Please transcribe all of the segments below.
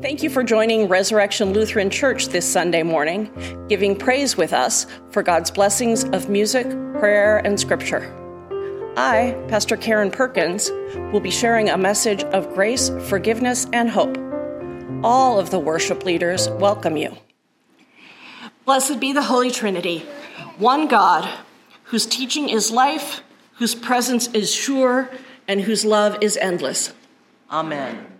Thank you for joining Resurrection Lutheran Church this Sunday morning, giving praise with us for God's blessings of music, prayer, and scripture. I, Pastor Karen Perkins, will be sharing a message of grace, forgiveness, and hope. All of the worship leaders welcome you. Blessed be the Holy Trinity, one God, whose teaching is life, whose presence is sure, and whose love is endless. Amen.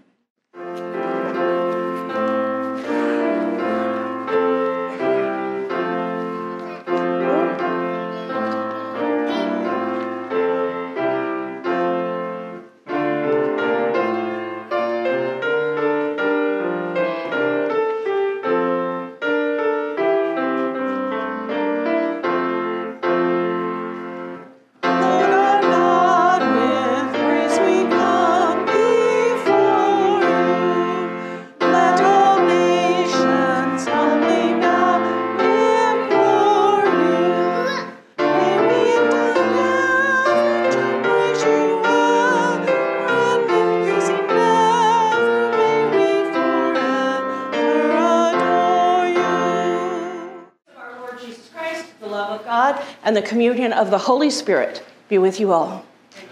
And the communion of the Holy Spirit be with you all.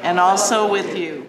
And also with you.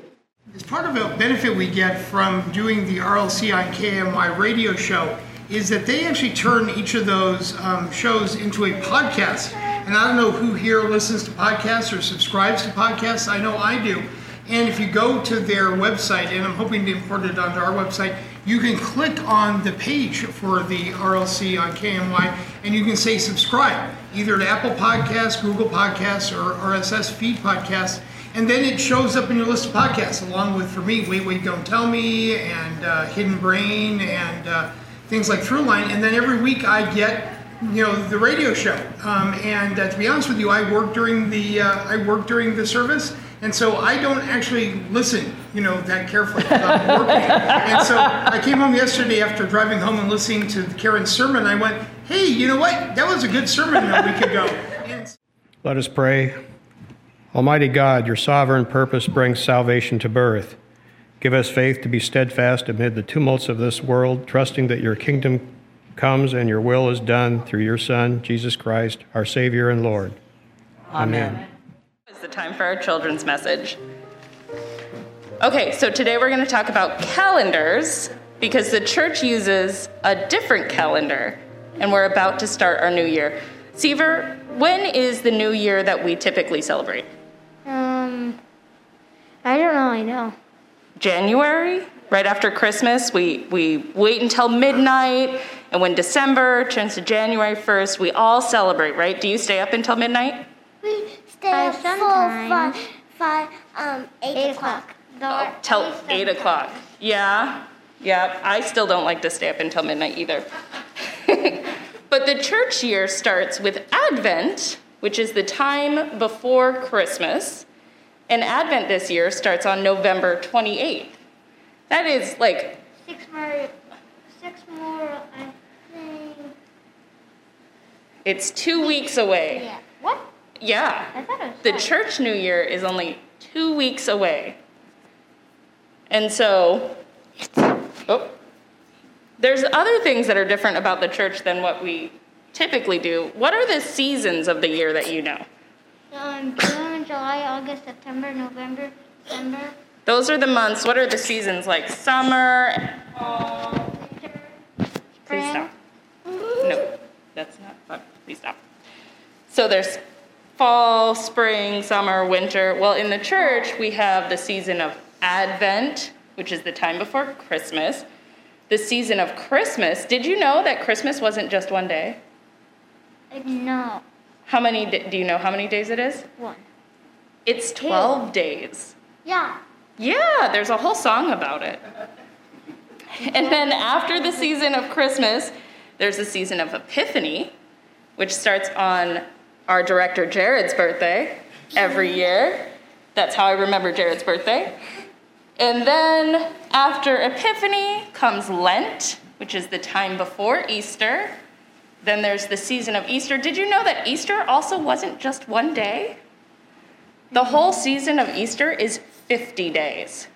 As part of a benefit we get from doing the RLC on KINY radio show is that they actually turn each of those um, shows into a podcast. And I don't know who here listens to podcasts or subscribes to podcasts. I know I do. And if you go to their website, and I'm hoping to import it onto our website, you can click on the page for the RLC on KINY and you can say subscribe either to Apple Podcasts, Google Podcasts, or RSS feed podcasts. And then it shows up in your list of podcasts, along with, for me, Wait, Wait, Don't Tell Me, and uh, Hidden Brain, and uh, things like Throughline. And then every week I get, you know, the radio show. Um, and uh, to be honest with you, I work during the uh, I work during the service, and so I don't actually listen, you know, that carefully. I'm working. and so I came home yesterday after driving home and listening to Karen's sermon. I went, hey, you know what? That was a good sermon a week ago. Let us pray. Almighty God, your sovereign purpose brings salvation to birth. Give us faith to be steadfast amid the tumults of this world, trusting that your kingdom comes and your will is done through your Son, Jesus Christ, our Savior and Lord. Amen. Amen. The time for our children's message. Okay, so today we're going to talk about calendars because the church uses a different calendar and we're about to start our new year. Seaver, when is the new year that we typically celebrate? Um, I don't know, I know. January, right after Christmas. We, we wait until midnight, and when December turns to January 1st, we all celebrate, right? Do you stay up until midnight? We stay up till sometimes. five, five, um, eight, Eight o'clock. o'clock. Till 8 o'clock. Yeah, yeah. I still don't like to stay up until midnight either. but the church year starts with Advent, which is the time before Christmas. And Advent this year starts on November 28th. That is like, Six more, six more, I think. it's two weeks away. Yeah. Yeah. I thought it was The five. church new year is only two weeks away. And so, oh, there's other things that are different about the church than what we typically do. What are the seasons of the year that you know? Um, June, July, August, September, November, December. Those are the months. What are the seasons like summer, fall? Please Spring. stop. No, that's not fun. Please stop. So there's fall, spring, summer, winter. Well, in the church, we have the season of Advent, which is the time before Christmas. The season of Christmas. Did you know that Christmas wasn't just one day? No, How many do you know how many days it is? one. It's 12 days. Yeah. Yeah, there's a whole song about it. And then after the season of Christmas, there's the season of Epiphany, which starts on our director Jared's birthday every year. That's how I remember Jared's birthday. And then after Epiphany comes Lent, which is the time before Easter. Then there's the season of Easter. Did you know that Easter also wasn't just one day? The whole season of Easter is 50 days.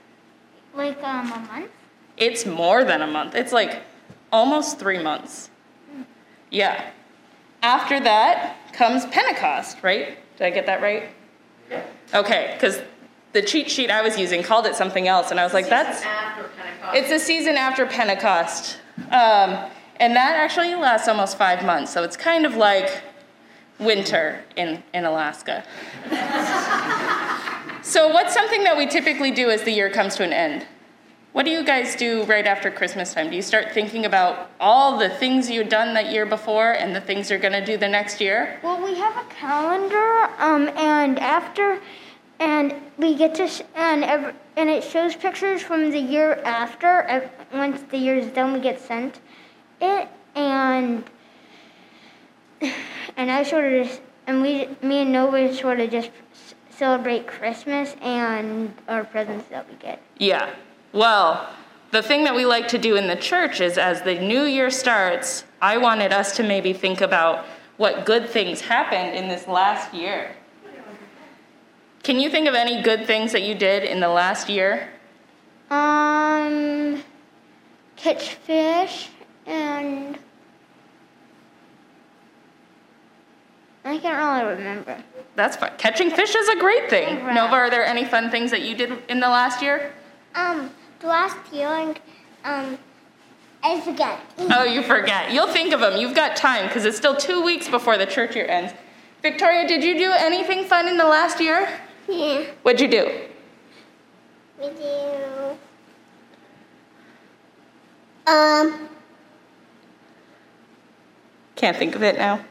Like um a month. It's more than a month. It's like almost three months. Yeah. After that comes Pentecost, right? Did I get that right? Yeah. Okay, because the cheat sheet I was using called it something else, and I was like, that's. It's a season after Pentecost. Um, and that actually lasts almost five months, so it's kind of like winter in, in Alaska. so, what's something that we typically do as the year comes to an end? What do you guys do right after Christmas time? Do you start thinking about all the things you've done that year before and the things you're going to do the next year? Well, we have a calendar, um, and after, and we get to, sh- and every, and it shows pictures from the year after. Once the year is done, we get sent it, and and I sort of just, and we, me and Nova sort of just celebrate Christmas and our presents that we get. Yeah. Well, the thing that we like to do in the church is as the new year starts, I wanted us to maybe think about what good things happened in this last year. Can you think of any good things that you did in the last year? Um, catch fish and I can't really remember. That's fine. Catching fish is a great thing. Nova, are there any fun things that you did in the last year? Um, the last year, um, I forget. oh, you forget. You'll think of them. You've got time because it's still two weeks before the church year ends. Victoria, did you do anything fun in the last year? Yeah. What'd you do? We do. Um. Can't think of it now.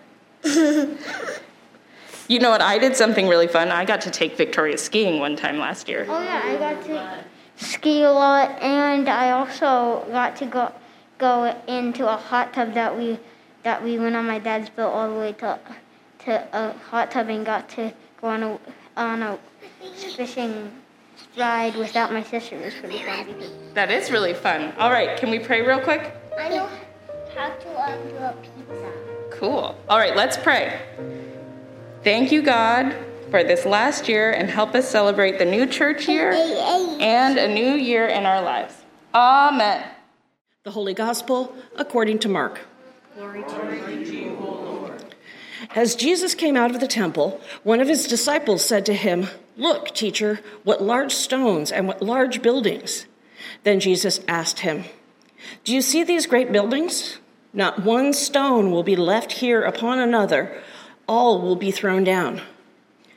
you know what? I did something really fun. I got to take Victoria skiing one time last year. Oh yeah, I got to ski a lot, and I also got to go go into a hot tub that we that we went on my dad's boat all the way to to a hot tub and got to go on a on a fishing ride without my sister. It was pretty fun. That is really fun. All right, can we pray real quick? I know how to um, do a pizza. Cool. All right, let's pray. Thank you, God, for this last year and help us celebrate the new church year and a new year in our lives. Amen. The Holy Gospel according to Mark. Glory to you, O Lord. As Jesus came out of the temple, one of his disciples said to him, Look, teacher, what large stones and what large buildings. Then Jesus asked him, Do you see these great buildings? Not one stone will be left here upon another, all will be thrown down.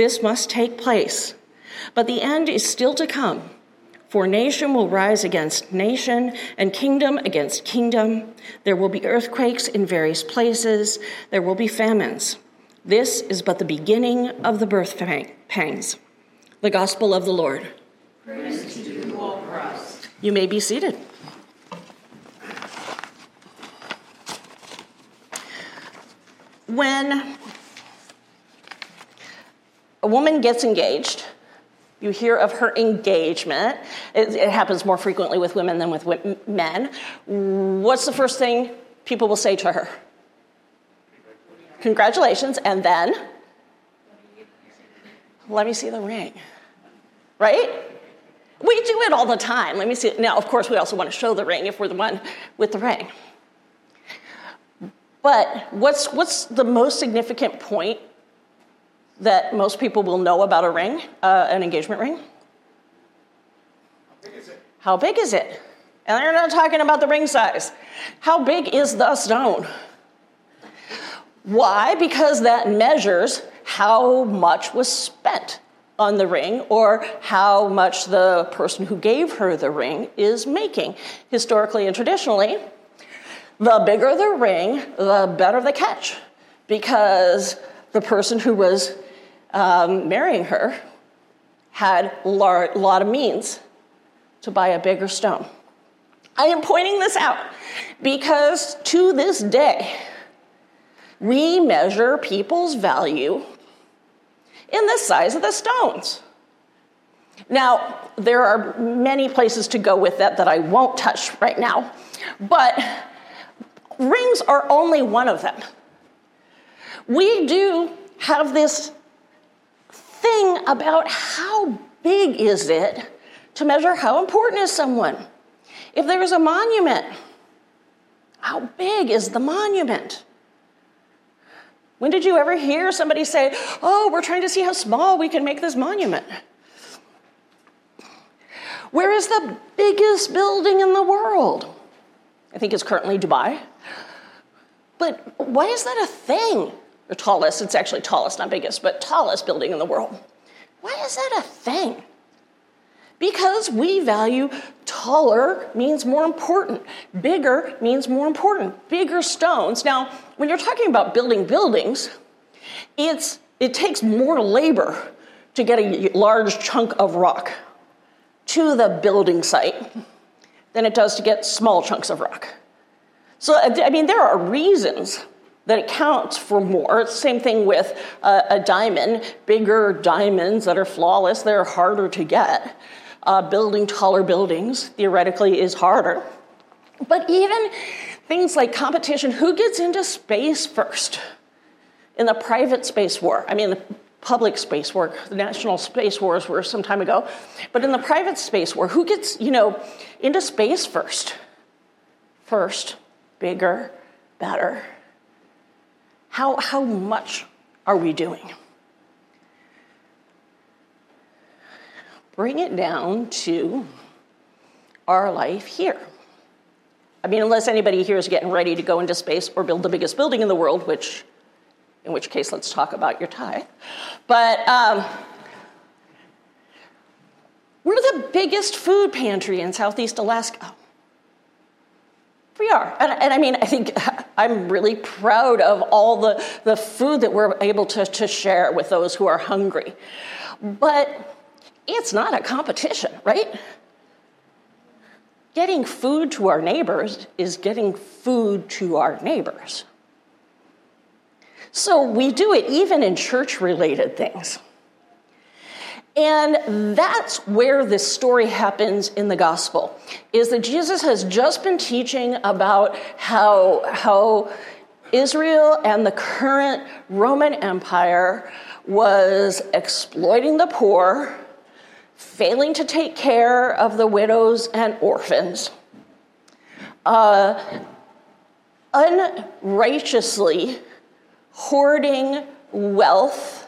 This must take place. But the end is still to come. For nation will rise against nation, and kingdom against kingdom. There will be earthquakes in various places. There will be famines. This is but the beginning of the birth pangs. The Gospel of the Lord. Praise to you, O Christ. You may be seated. when a woman gets engaged, you hear of her engagement. It, it, happens more frequently with women than with men. What's the first thing people will say to her? Congratulations, and then let me see the ring. Right? We do it all the time. Let me see. Now, of course, we also want to show the ring if we're the one with the ring. But what's, what's the most significant point that most people will know about a ring, uh, an engagement ring? How big is it? How big is it? And they're not talking about the ring size. How big is the stone? Why? Because that measures how much was spent on the ring or how much the person who gave her the ring is making. Historically and traditionally, the bigger the ring, the better the catch, because the person who was um, marrying her had a lot of means to buy a bigger stone. I am pointing this out because to this day, we measure people's value in the size of the stones. Now, there are many places to go with that that I won't touch right now, but rings are only one of them. We do have this thing about how big is it to measure how important is someone. If there's a monument, how big is the monument? When did you ever hear somebody say, Oh, we're trying to see how small we can make this monument? Where is the biggest building in the world? I think it's currently Dubai. But why is that a thing? The tallest, it's actually tallest, not biggest, but tallest building in the world. Why is that a thing? Because we value taller means more important, bigger means more important, bigger stones. Now, when you're talking about building buildings, it's, it takes more labor to get a large chunk of rock to the building site than it does to get small chunks of rock. So, I mean, there are reasons that it counts for more. Same thing with a, a diamond. Bigger diamonds that are flawless, they're harder to get. Uh, building taller buildings theoretically is harder. But even things like competition who gets into space first? In the private space war, I mean, the public space war, the national space wars were some time ago, but in the private space war, who gets, you know, into space first? First, bigger, better. How, how much are we doing? Bring it down to our life here. I mean, unless anybody here is getting ready to go into space or build the biggest building in the world, which, in which case, let's talk about your tithe. But um, we're the biggest food pantry in Southeast Alaska. We are. And, and, I mean, I think I'm really proud of all the, the food that we're able to, to share with those who are hungry. But it's not a competition, right? Getting food to our neighbors is getting food to our neighbors. So we do it even in church related things. And that's where this story happens in the gospel is that Jesus has just been teaching about how, how Israel and the current Roman Empire was exploiting the poor, failing to take care of the widows and orphans, uh, unrighteously hoarding wealth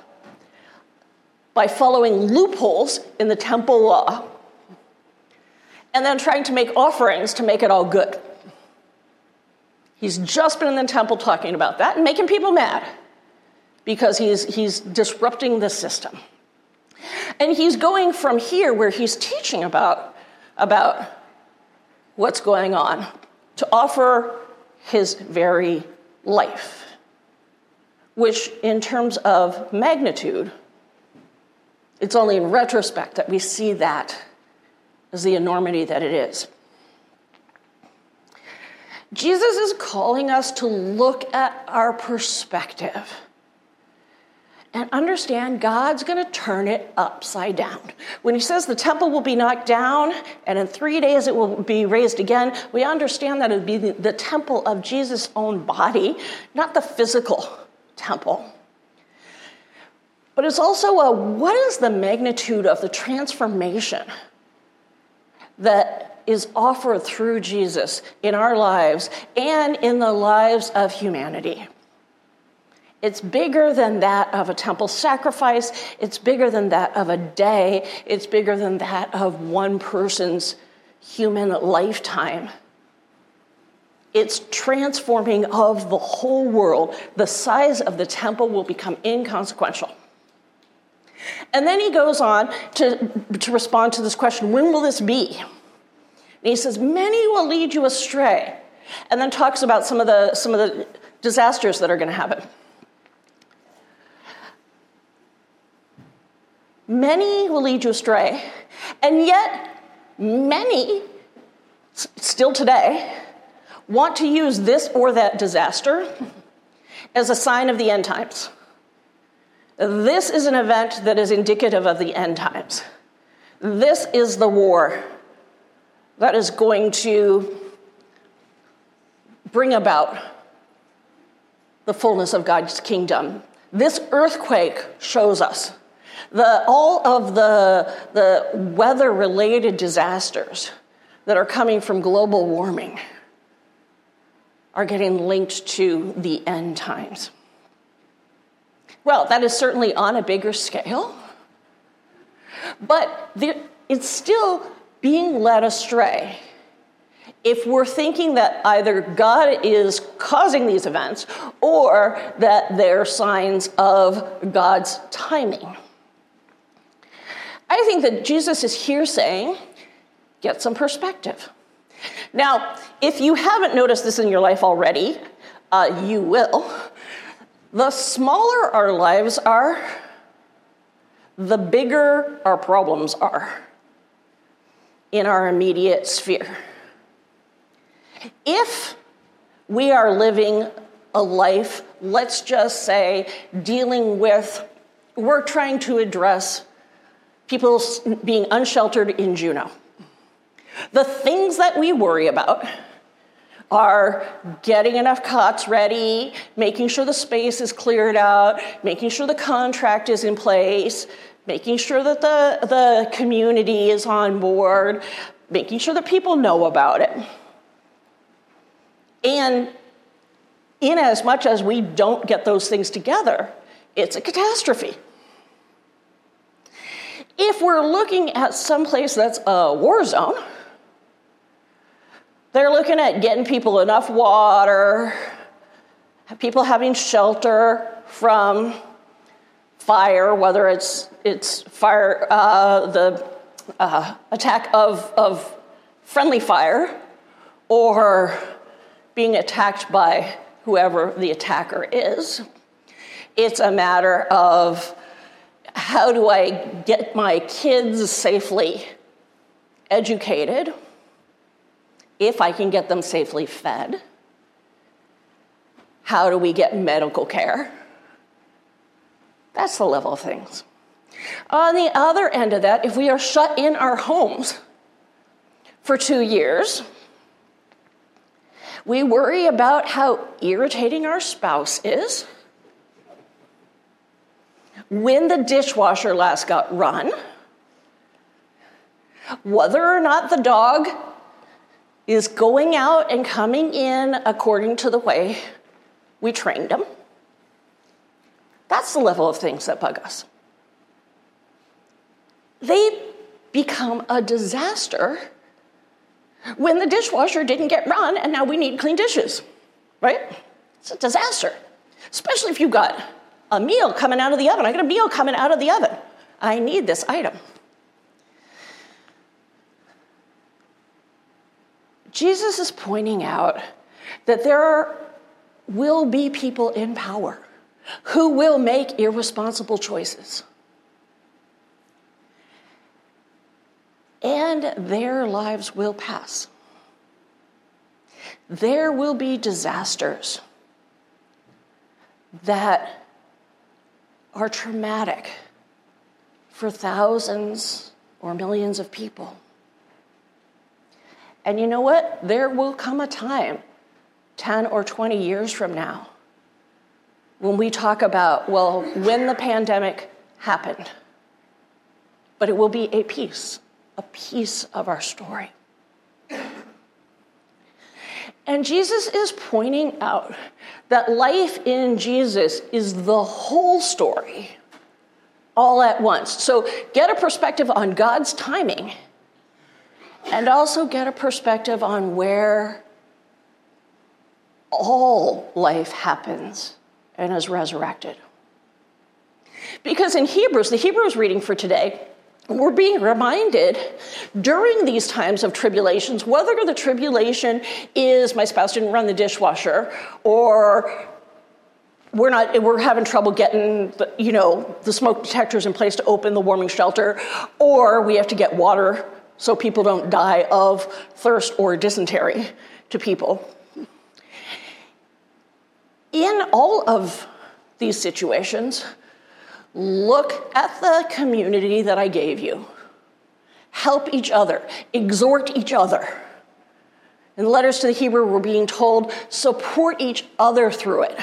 by following loopholes in the temple law and then trying to make offerings to make it all good. He's just been in the temple talking about that and making people mad because he's, he's disrupting the system. And he's going from here, where he's teaching about, about what's going on, to offer his very life, which, in terms of magnitude, it's only in retrospect that we see that as the enormity that it is. Jesus is calling us to look at our perspective and understand God's going to turn it upside down. When he says the temple will be knocked down and in three days it will be raised again, we understand that it would be the temple of Jesus' own body, not the physical temple. But it's also a what is the magnitude of the transformation that is offered through Jesus in our lives and in the lives of humanity? It's bigger than that of a temple sacrifice. It's bigger than that of a day. It's bigger than that of one person's human lifetime. It's transforming of the whole world. The size of the temple will become inconsequential. And then he goes on to, to respond to this question when will this be? And he says, Many will lead you astray. And then talks about some of the, some of the disasters that are going to happen. Many will lead you astray, and yet many still today, want to use this or that disaster as a sign of the end times. This is an event that is indicative of the end times. This is the war that is going to bring about the fullness of God's kingdom. This earthquake shows us the, all of the, the weather related disasters that are coming from global warming are getting linked to the end times. Well, that is certainly on a bigger scale, but it's still being led astray if we're thinking that either God is causing these events or that they're signs of God's timing. I think that Jesus is here saying, get some perspective. Now, if you haven't noticed this in your life already, uh, you will. The smaller our lives are, the bigger our problems are in our immediate sphere. If we are living a life, let's just say, dealing with, we're trying to address people being unsheltered in Juneau. The things that we worry about are getting enough cots ready, making sure the space is cleared out, making sure the contract is in place, making sure that the, the community is on board, making sure that people know about it. And in as much as we don't get those things together, it's a catastrophe. If we're looking at some place that's a war zone, they're looking at getting people enough water, people having shelter from fire, whether it's it's fire, uh, the uh, attack of of friendly fire, or being attacked by whoever the attacker is. It's a matter of how do I get my kids safely educated, if I can get them safely fed? How do we get medical care? That's the level of things. On the other end of that, if we are shut in our homes for two years, we worry about how irritating our spouse is, when the dishwasher last got run, whether or not the dog is going out and coming in according to the way we trained them. That's the level of things that bug us. They become a disaster when the dishwasher didn't get run and now we need clean dishes, right? It's a disaster, especially if you've got a meal coming out of the oven. I got a meal coming out of the oven. I need this item. Jesus is pointing out that there will be people in power who will make irresponsible choices. and their lives will pass. There will be disasters that are traumatic for thousands or millions of people. And you know what? There will come a time, 10 or 20 years from now, when we talk about, well, when the pandemic happened. But it will be a piece a piece of our story. And Jesus is pointing out that life in Jesus is the whole story all at once. So get a perspective on God's timing and also get a perspective on where all life happens and is resurrected. Because in Hebrews, the Hebrews reading for today, we're being reminded during these times of tribulations, whether the tribulation is my spouse didn't run the dishwasher or we're not we're having trouble getting the, you know the smoke detectors in place to open the warming shelter or we have to get water so people don't die of thirst or dysentery to people. In all of these situations, look at the community that I gave you. Help each other, exhort each other. In letters to the Hebrew, we're being told support each other through it.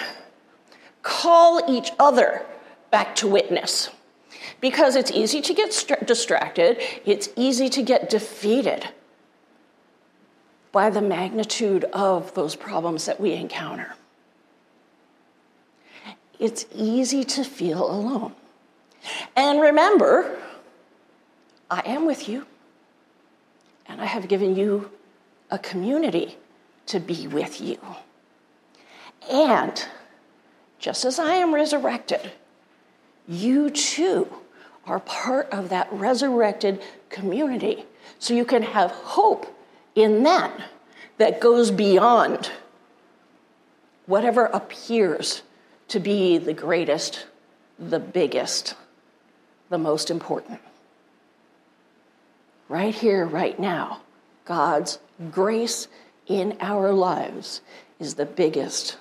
Call each other back to witness. Because it's easy to get st- distracted, it's easy to get defeated by the magnitude of those problems that we encounter. It's easy to feel alone. And remember, I am with you, and I have given you a community to be with you. And just as I am resurrected, you too are part of that resurrected community. So you can have hope in that that goes beyond whatever appears to be the greatest, the biggest, the most important. Right here, right now, God's grace in our lives is the biggest,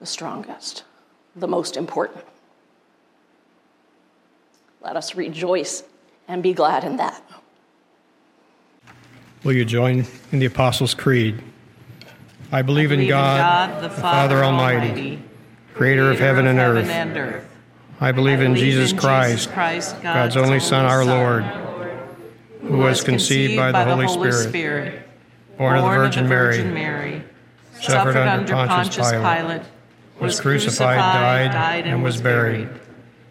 the strongest, the most important. Let us rejoice and be glad in that. Will you join in the Apostles' Creed? I believe, in, God, the Father, Almighty, creator of heaven and earth. and earth. I believe in Jesus in Christ, Christ, God's only Son, our Lord, who was conceived by the Holy Spirit, born of the Virgin Mary, Mary, suffered under Pontius Pilate, was crucified, died, and was buried.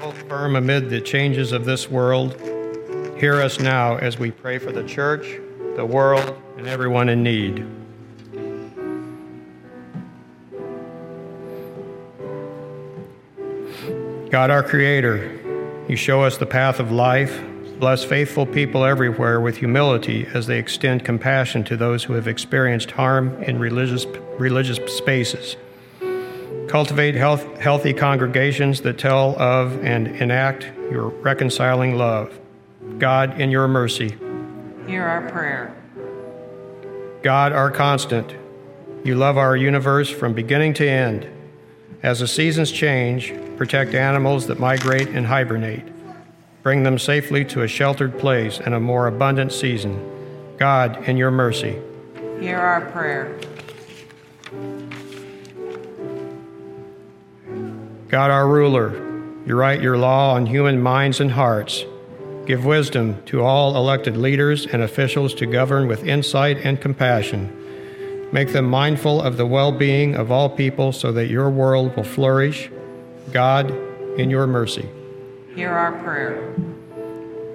hold firm amid the changes of this world. Hear us now as we pray for the church, the world, and everyone in need. God, our Creator, you show us the path of life. Bless faithful people everywhere with humility as they extend compassion to those who have experienced harm in religious, religious spaces. Cultivate health, healthy congregations that tell of and enact your reconciling love. God, in your mercy. Hear our prayer. God, our constant. You love our universe from beginning to end. As the seasons change, protect animals that migrate and hibernate. Bring them safely to a sheltered place and a more abundant season. God, in your mercy. Hear our prayer. God, our ruler, you write your law on human minds and hearts. Give wisdom to all elected leaders and officials to govern with insight and compassion. Make them mindful of the well being of all people so that your world will flourish. God, in your mercy. Hear our prayer.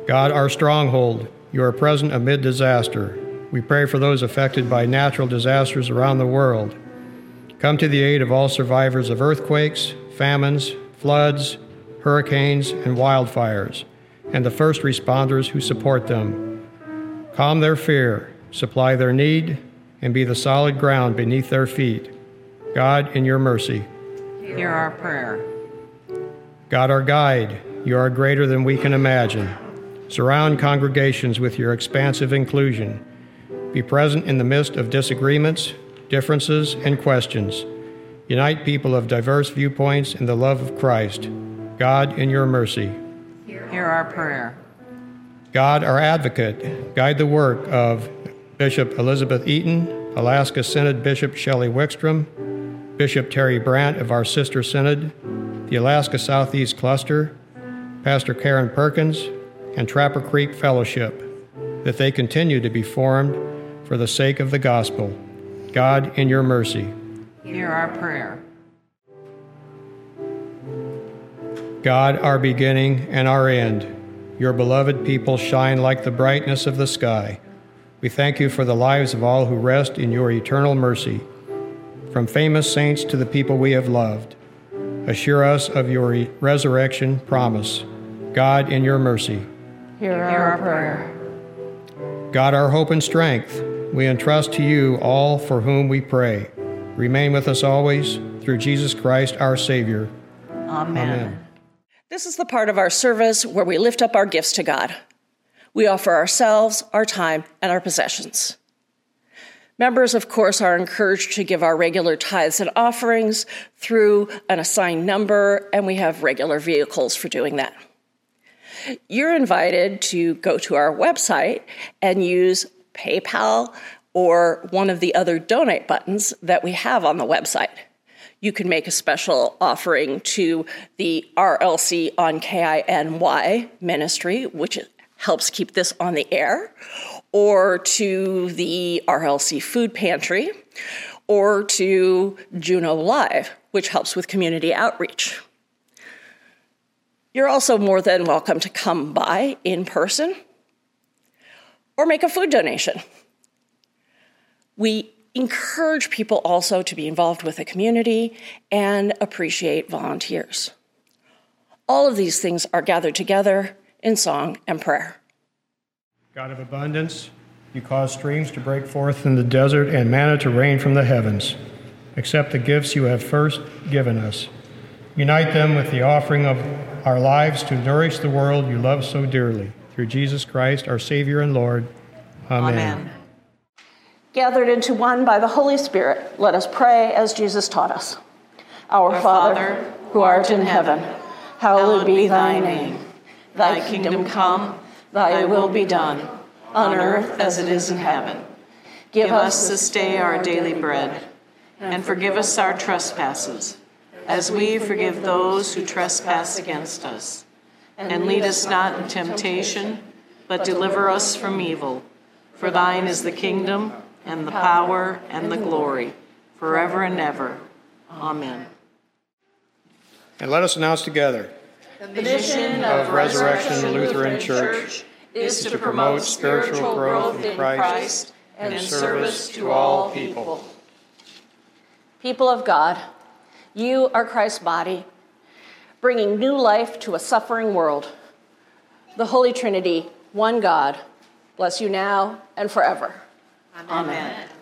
God, our stronghold, you are present amid disaster. We pray for those affected by natural disasters around the world. Come to the aid of all survivors of earthquakes, famines, floods, hurricanes, and wildfires, and the first responders who support them. Calm their fear, supply their need, and be the solid ground beneath their feet. God, in your mercy. Hear our prayer. God, our guide, you are greater than we can imagine. Surround congregations with your expansive inclusion. Be present in the midst of disagreements, differences, and questions. Unite people of diverse viewpoints in the love of Christ. God, in your mercy. Hear our prayer. God, our advocate, guide the work of Bishop Elizabeth Eaton, Alaska Synod Bishop Shelley Wickstrom, Bishop Terry Brandt of our sister synod, the Alaska Southeast Cluster, Pastor Karen Perkins, and Trapper Creek Fellowship, that they continue to be formed for the sake of the gospel. God, in your mercy. Hear our prayer. God, our beginning and our end, your beloved people shine like the brightness of the sky. We thank you for the lives of all who rest in your eternal mercy. From famous saints to the people we have loved, assure us of your resurrection promise. God, in your mercy, hear our prayer. God, our hope and strength, we entrust to you all for whom we pray. Remain with us always through Jesus Christ, our Savior. Amen. Amen. This is the part of our service where we lift up our gifts to God. We offer ourselves, our time, and our possessions. Members, of course, are encouraged to give our regular tithes and offerings through an assigned number, and we have regular vehicles for doing that. You're invited to go to our website and use PayPal or one of the other donate buttons that we have on the website. You can make a special offering to the RLC on KINY ministry, which helps keep this on the air, or to the RLC Food Pantry, or to Juneau Live, which helps with community outreach. You're also more than welcome to come by in person or make a food donation. We encourage people also to be involved with the community and appreciate volunteers. All of these things are gathered together in song and prayer. God of abundance, you cause streams to break forth in the desert and manna to rain from the heavens. Accept the gifts you have first given us. Unite them with the offering of our lives to nourish the world you love so dearly. Through Jesus Christ, our Savior and Lord. Amen. Amen. Gathered into one by the Holy Spirit, let us pray as Jesus taught us. Our, our Father, who art in heaven, hallowed be thy name. Thy kingdom come, thy will be done, on earth as it is in heaven. Give us this day our daily bread, and forgive us our trespasses, as we forgive those who trespass against us. And lead us not in temptation, but deliver us from evil. For thine is the kingdom, and the power, and the glory, forever and ever. Amen. And let us announce together the mission of Resurrection Lutheran Church is to promote spiritual growth in Christ and service to all people. People of God, you are Christ's body, bringing new life to a suffering world. The Holy Trinity, one God, bless you now and forever. Amen. Amen.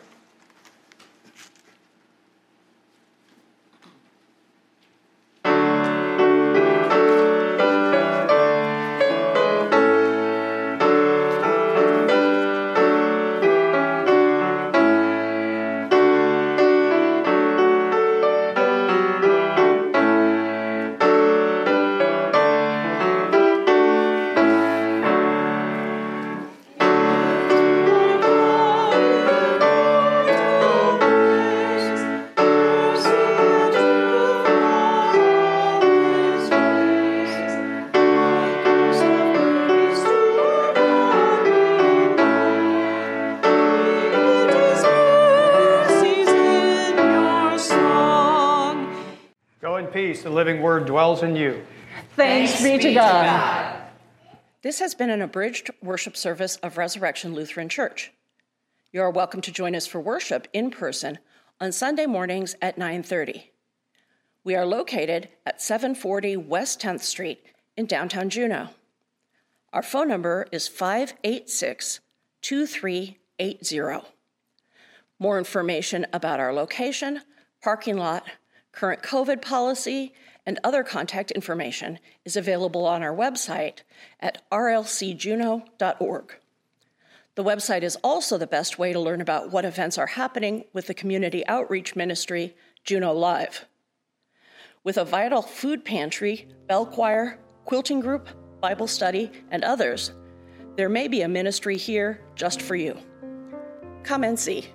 Word dwells in you. Thanks, Thanks be, to, God. to God. This has been an abridged worship service of Resurrection Lutheran Church. You are welcome to join us for worship in person on Sunday mornings at 9:30. We are located at 740 West 10th Street in downtown Juneau. Our phone number is 586 2380. More information about our location, parking lot, current COVID policy, and other contact information is available on our website at rlcjuneau.org. The website is also the best way to learn about what events are happening with the community outreach ministry, Juneau Live. With a vital food pantry, bell choir, quilting group, Bible study, and others, there may be a ministry here just for you. Come and see.